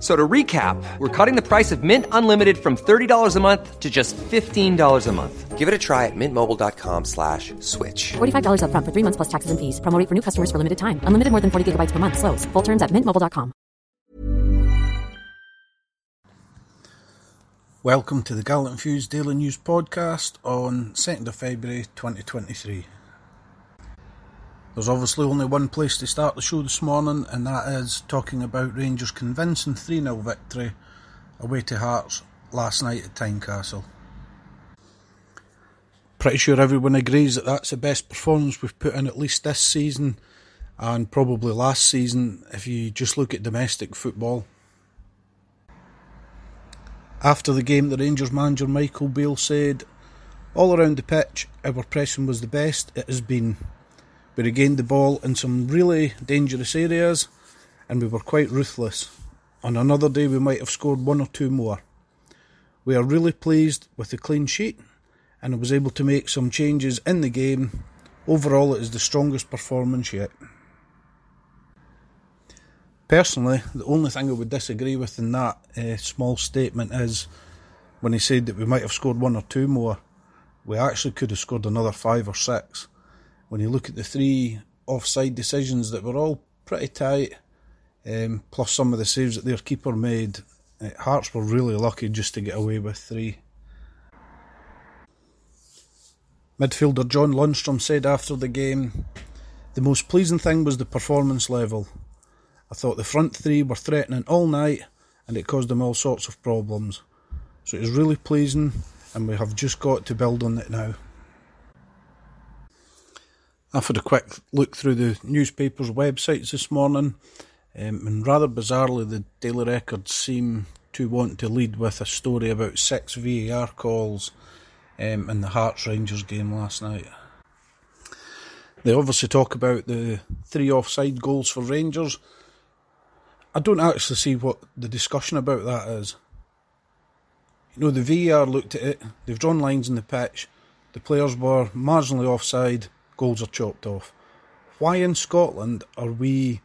So to recap, we're cutting the price of Mint Unlimited from $30 a month to just $15 a month. Give it a try at mintmobile.com slash switch. $45 upfront for three months plus taxes and fees. Promo for new customers for limited time. Unlimited more than 40 gigabytes per month. Slows. Full terms at mintmobile.com. Welcome to the Gallant Few's Daily News Podcast on 2nd of February 2023. There's obviously only one place to start the show this morning, and that is talking about Rangers' convincing 3 0 victory away to Hearts last night at Tynecastle. Pretty sure everyone agrees that that's the best performance we've put in at least this season, and probably last season if you just look at domestic football. After the game, the Rangers manager Michael Beale said, All around the pitch, our pressing was the best it has been. We regained the ball in some really dangerous areas and we were quite ruthless. On another day, we might have scored one or two more. We are really pleased with the clean sheet and I was able to make some changes in the game. Overall, it is the strongest performance yet. Personally, the only thing I would disagree with in that uh, small statement is when he said that we might have scored one or two more. We actually could have scored another five or six when you look at the three offside decisions that were all pretty tight, um, plus some of the saves that their keeper made, uh, Hearts were really lucky just to get away with three. Midfielder John Lundstram said after the game, The most pleasing thing was the performance level. I thought the front three were threatening all night and it caused them all sorts of problems. So it was really pleasing and we have just got to build on it now. I've had a quick look through the newspapers' websites this morning, um, and rather bizarrely, the Daily Record seem to want to lead with a story about six VAR calls um, in the Hearts Rangers game last night. They obviously talk about the three offside goals for Rangers. I don't actually see what the discussion about that is. You know, the VAR looked at it, they've drawn lines in the pitch, the players were marginally offside goals are chopped off. Why in Scotland are we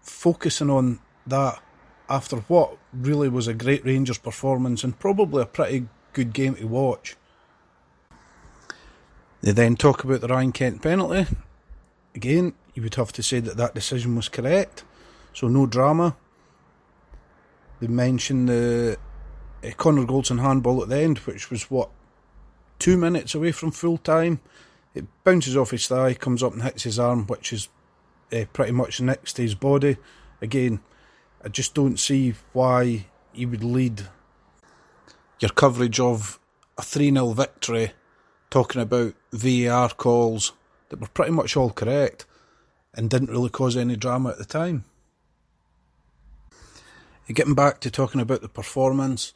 focusing on that after what really was a great Rangers performance and probably a pretty good game to watch? They then talk about the Ryan Kent penalty. Again, you would have to say that that decision was correct, so no drama. They mention the uh, Connor Goldson handball at the end, which was what two minutes away from full time. It bounces off his thigh, comes up and hits his arm, which is uh, pretty much next to his body. Again, I just don't see why he would lead your coverage of a 3 0 victory talking about VAR calls that were pretty much all correct and didn't really cause any drama at the time. Getting back to talking about the performance,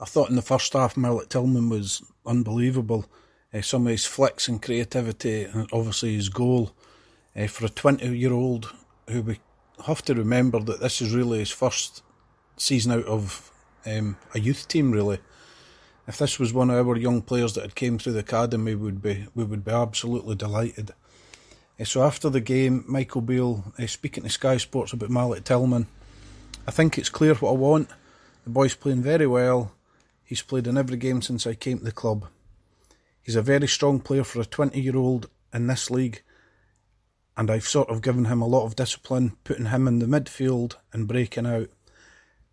I thought in the first half Malik Tillman was unbelievable uh, some of his flicks and creativity, and obviously his goal uh, for a 20 year old who we have to remember that this is really his first season out of um, a youth team, really. If this was one of our young players that had came through the academy, we would be we would be absolutely delighted. Uh, so after the game, Michael Beale speaking to Sky Sports about Malik Tillman, I think it's clear what I want. The boy's playing very well. He's played in every game since I came to the club. He's a very strong player for a 20 year old in this league, and I've sort of given him a lot of discipline, putting him in the midfield and breaking out.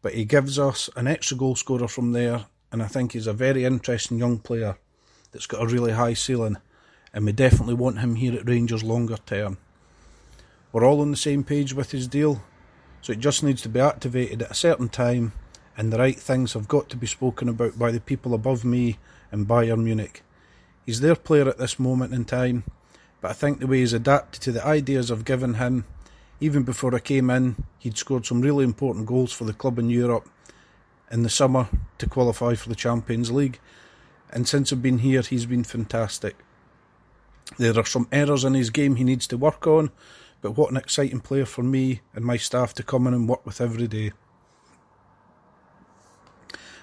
But he gives us an extra goal scorer from there, and I think he's a very interesting young player that's got a really high ceiling, and we definitely want him here at Rangers longer term. We're all on the same page with his deal. So it just needs to be activated at a certain time, and the right things have got to be spoken about by the people above me and Bayern Munich. He's their player at this moment in time, but I think the way he's adapted to the ideas I've given him, even before I came in, he'd scored some really important goals for the club in Europe in the summer to qualify for the Champions League. And since I've been here, he's been fantastic. There are some errors in his game he needs to work on, but what an exciting player for me and my staff to come in and work with every day.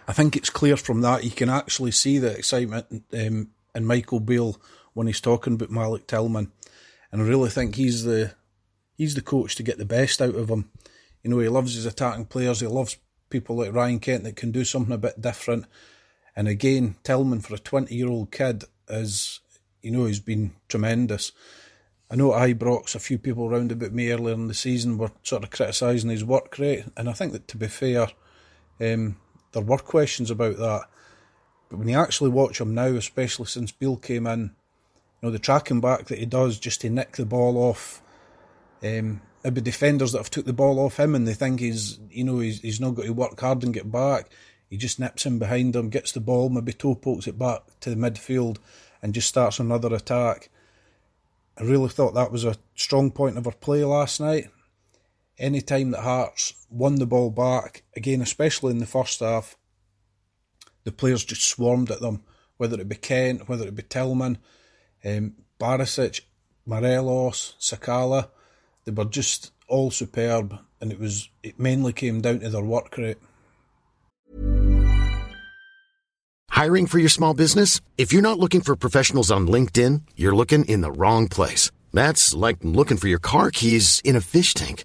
I think it's clear from that you can actually see the excitement um, in Michael Beale when he's talking about Malik Tillman, and I really think he's the he's the coach to get the best out of him. You know, he loves his attacking players. He loves people like Ryan Kent that can do something a bit different. And again, Tillman for a 20 year old kid is, you know, he's been tremendous. I know Ibrox, a few people round about me earlier in the season were sort of criticising his work rate, and I think that to be fair, um, there were questions about that. But when you actually watch him now, especially since Beale came in, you know, the tracking back that he does just to nick the ball off, um, maybe defenders that have took the ball off him and they think he's, you know, he's, he's not got to work hard and get back. He just nips him behind him, gets the ball, maybe toe pokes it back to the midfield and just starts another attack. I really thought that was a strong point of our play last night. Any time that Hearts won the ball back, again, especially in the first half, the players just swarmed at them, whether it be Kent, whether it be Tillman, um, Barisic, Morelos, Sakala. They were just all superb, and it was it mainly came down to their work rate. Hiring for your small business? If you're not looking for professionals on LinkedIn, you're looking in the wrong place. That's like looking for your car keys in a fish tank.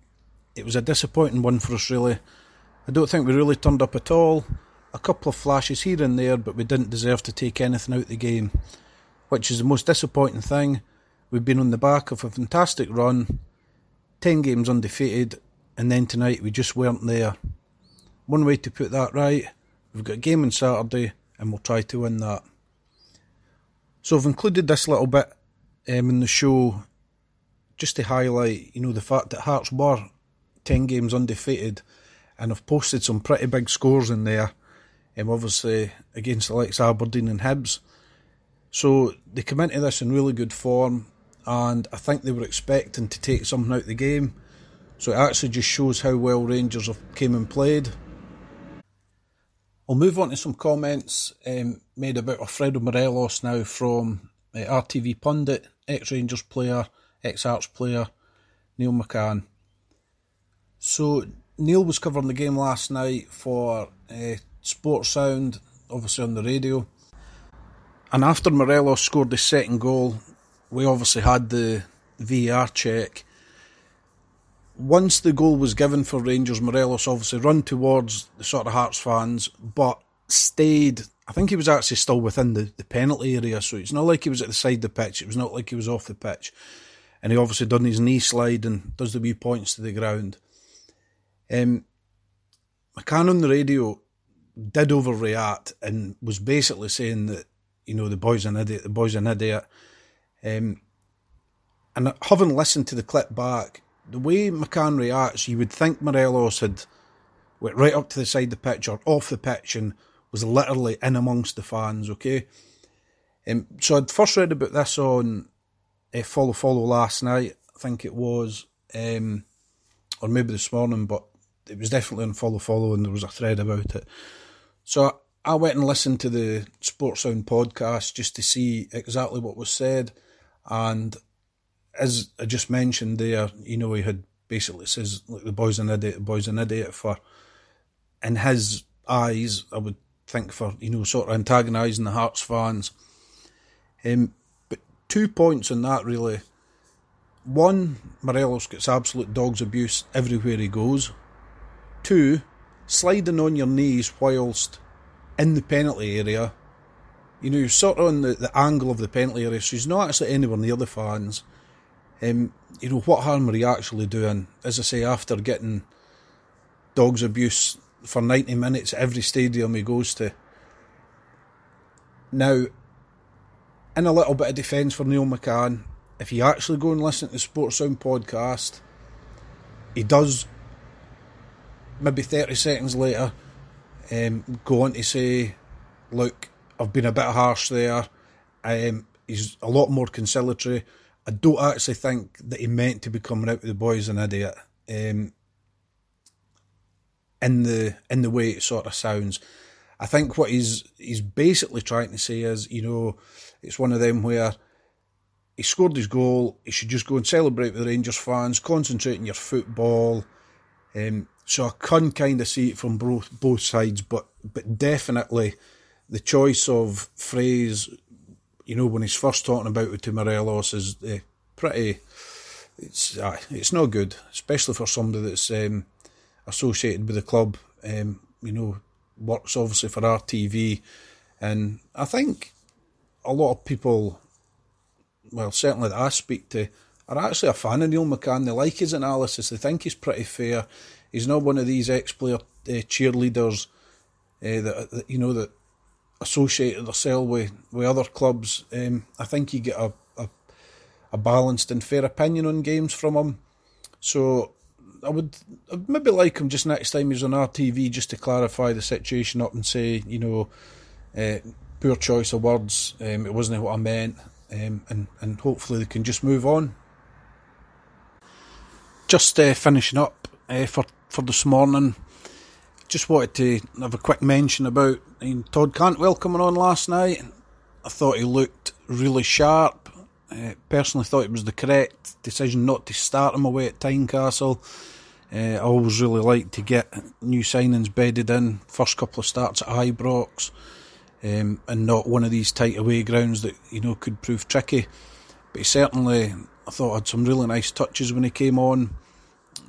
it was a disappointing one for us, really. I don't think we really turned up at all. A couple of flashes here and there, but we didn't deserve to take anything out of the game, which is the most disappointing thing. We've been on the back of a fantastic run, 10 games undefeated, and then tonight we just weren't there. One way to put that right, we've got a game on Saturday, and we'll try to win that. So I've included this little bit um, in the show just to highlight, you know, the fact that Hearts were 10 games undefeated and have posted some pretty big scores in there, um, obviously against likes Aberdeen and Hibs. So they come into this in really good form, and I think they were expecting to take something out of the game. So it actually just shows how well Rangers have came and played. I'll move on to some comments um, made about Alfredo Morelos now from uh, RTV pundit, ex-Rangers player, ex-Hearts player, Neil McCann. So Neil was covering the game last night for uh, Sports Sound, obviously on the radio. And after Morelos scored the second goal, we obviously had the VAR check. Once the goal was given for Rangers, Morelos obviously run towards the sort of Hearts fans, but stayed. I think he was actually still within the, the penalty area, so it's not like he was at the side of the pitch. It was not like he was off the pitch. And he obviously done his knee slide and does the wee points to the ground. Um, McCann on the radio did overreact and was basically saying that you know the boy's an idiot, the boy's an idiot. Um, and having listened to the clip back, the way McCann reacts, you would think Morelos had went right up to the side of the pitch or off the pitch and was literally in amongst the fans. Okay, um, so I'd first read about this on uh, Follow Follow last night. I think it was, um, or maybe this morning, but it was definitely on follow follow, and there was a thread about it. So I went and listened to the Sports Sound podcast just to see exactly what was said, and as I just mentioned there, you know, he had basically says like the boy's an idiot, the boy's an idiot for in his eyes, I would think for you know sort of antagonising the Hearts fans. Um, but two points on that really. One, Morelos gets absolute dog's abuse everywhere he goes. Two, sliding on your knees whilst in the penalty area. You know, sort of on the, the angle of the penalty area, so he's not actually anywhere near the fans. Um, you know, what harm are he actually doing? As I say, after getting dog's abuse for 90 minutes every stadium he goes to. Now, in a little bit of defence for Neil McCann, if you actually go and listen to the Sports Sound podcast, he does maybe 30 seconds later um, go on to say, Look, I've been a bit harsh there. Um, he's a lot more conciliatory. I don't actually think that he meant to be coming out with the boys an idiot. Um, in the in the way it sort of sounds. I think what he's he's basically trying to say is, you know, it's one of them where he scored his goal. He should just go and celebrate with the Rangers fans, concentrate on your football. Um, so I can kind of see it from both both sides, but but definitely the choice of phrase, you know, when he's first talking about it to Morelos is uh, pretty. It's uh, it's not good, especially for somebody that's um, associated with the club. Um, you know, works obviously for RTV, and I think a lot of people, well, certainly that I speak to, are actually a fan of Neil McCann. They like his analysis. They think he's pretty fair. He's not one of these ex-player uh, cheerleaders uh, that, that, you know that associated themselves with, with other clubs. Um, I think you get a, a, a balanced and fair opinion on games from him. So I would I'd maybe like him just next time he's on RTV just to clarify the situation up and say, you know, uh, poor choice of words. Um, it wasn't what I meant, um, and and hopefully they can just move on. Just uh, finishing up uh, for for this morning. Just wanted to have a quick mention about I mean, Todd Cantwell coming on last night. I thought he looked really sharp. Uh, personally, thought it was the correct decision not to start him away at Tynecastle. Uh, I always really like to get new signings bedded in. First couple of starts at Ibrox, um, and not one of these tight away grounds that you know could prove tricky. But he certainly, I thought, had some really nice touches when he came on.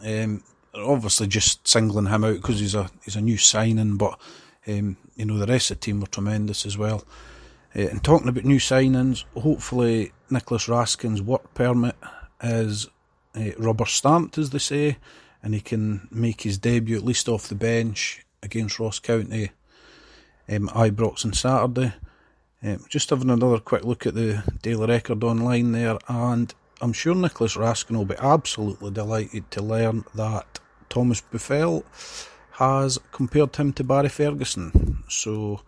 Um, obviously, just singling him out because he's a he's a new signing, but um, you know the rest of the team were tremendous as well. Uh, and talking about new signings, hopefully Nicolas Raskin's work permit is uh, rubber stamped, as they say and he can make his debut at least off the bench against Ross County, um, Ibrox on Saturday. Um, just having another quick look at the Daily Record online there, and I'm sure Nicolas Raskin will be absolutely delighted to learn that Thomas Buffel has compared him to Barry Ferguson. So,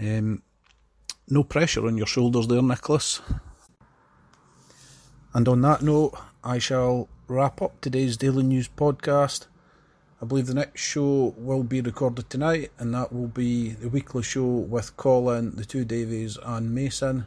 um, no pressure on your shoulders there, Nicolas. And on that note, I shall wrap up today's Daily News podcast. I believe the next show will be recorded tonight, and that will be the weekly show with Colin, the two Davies, and Mason.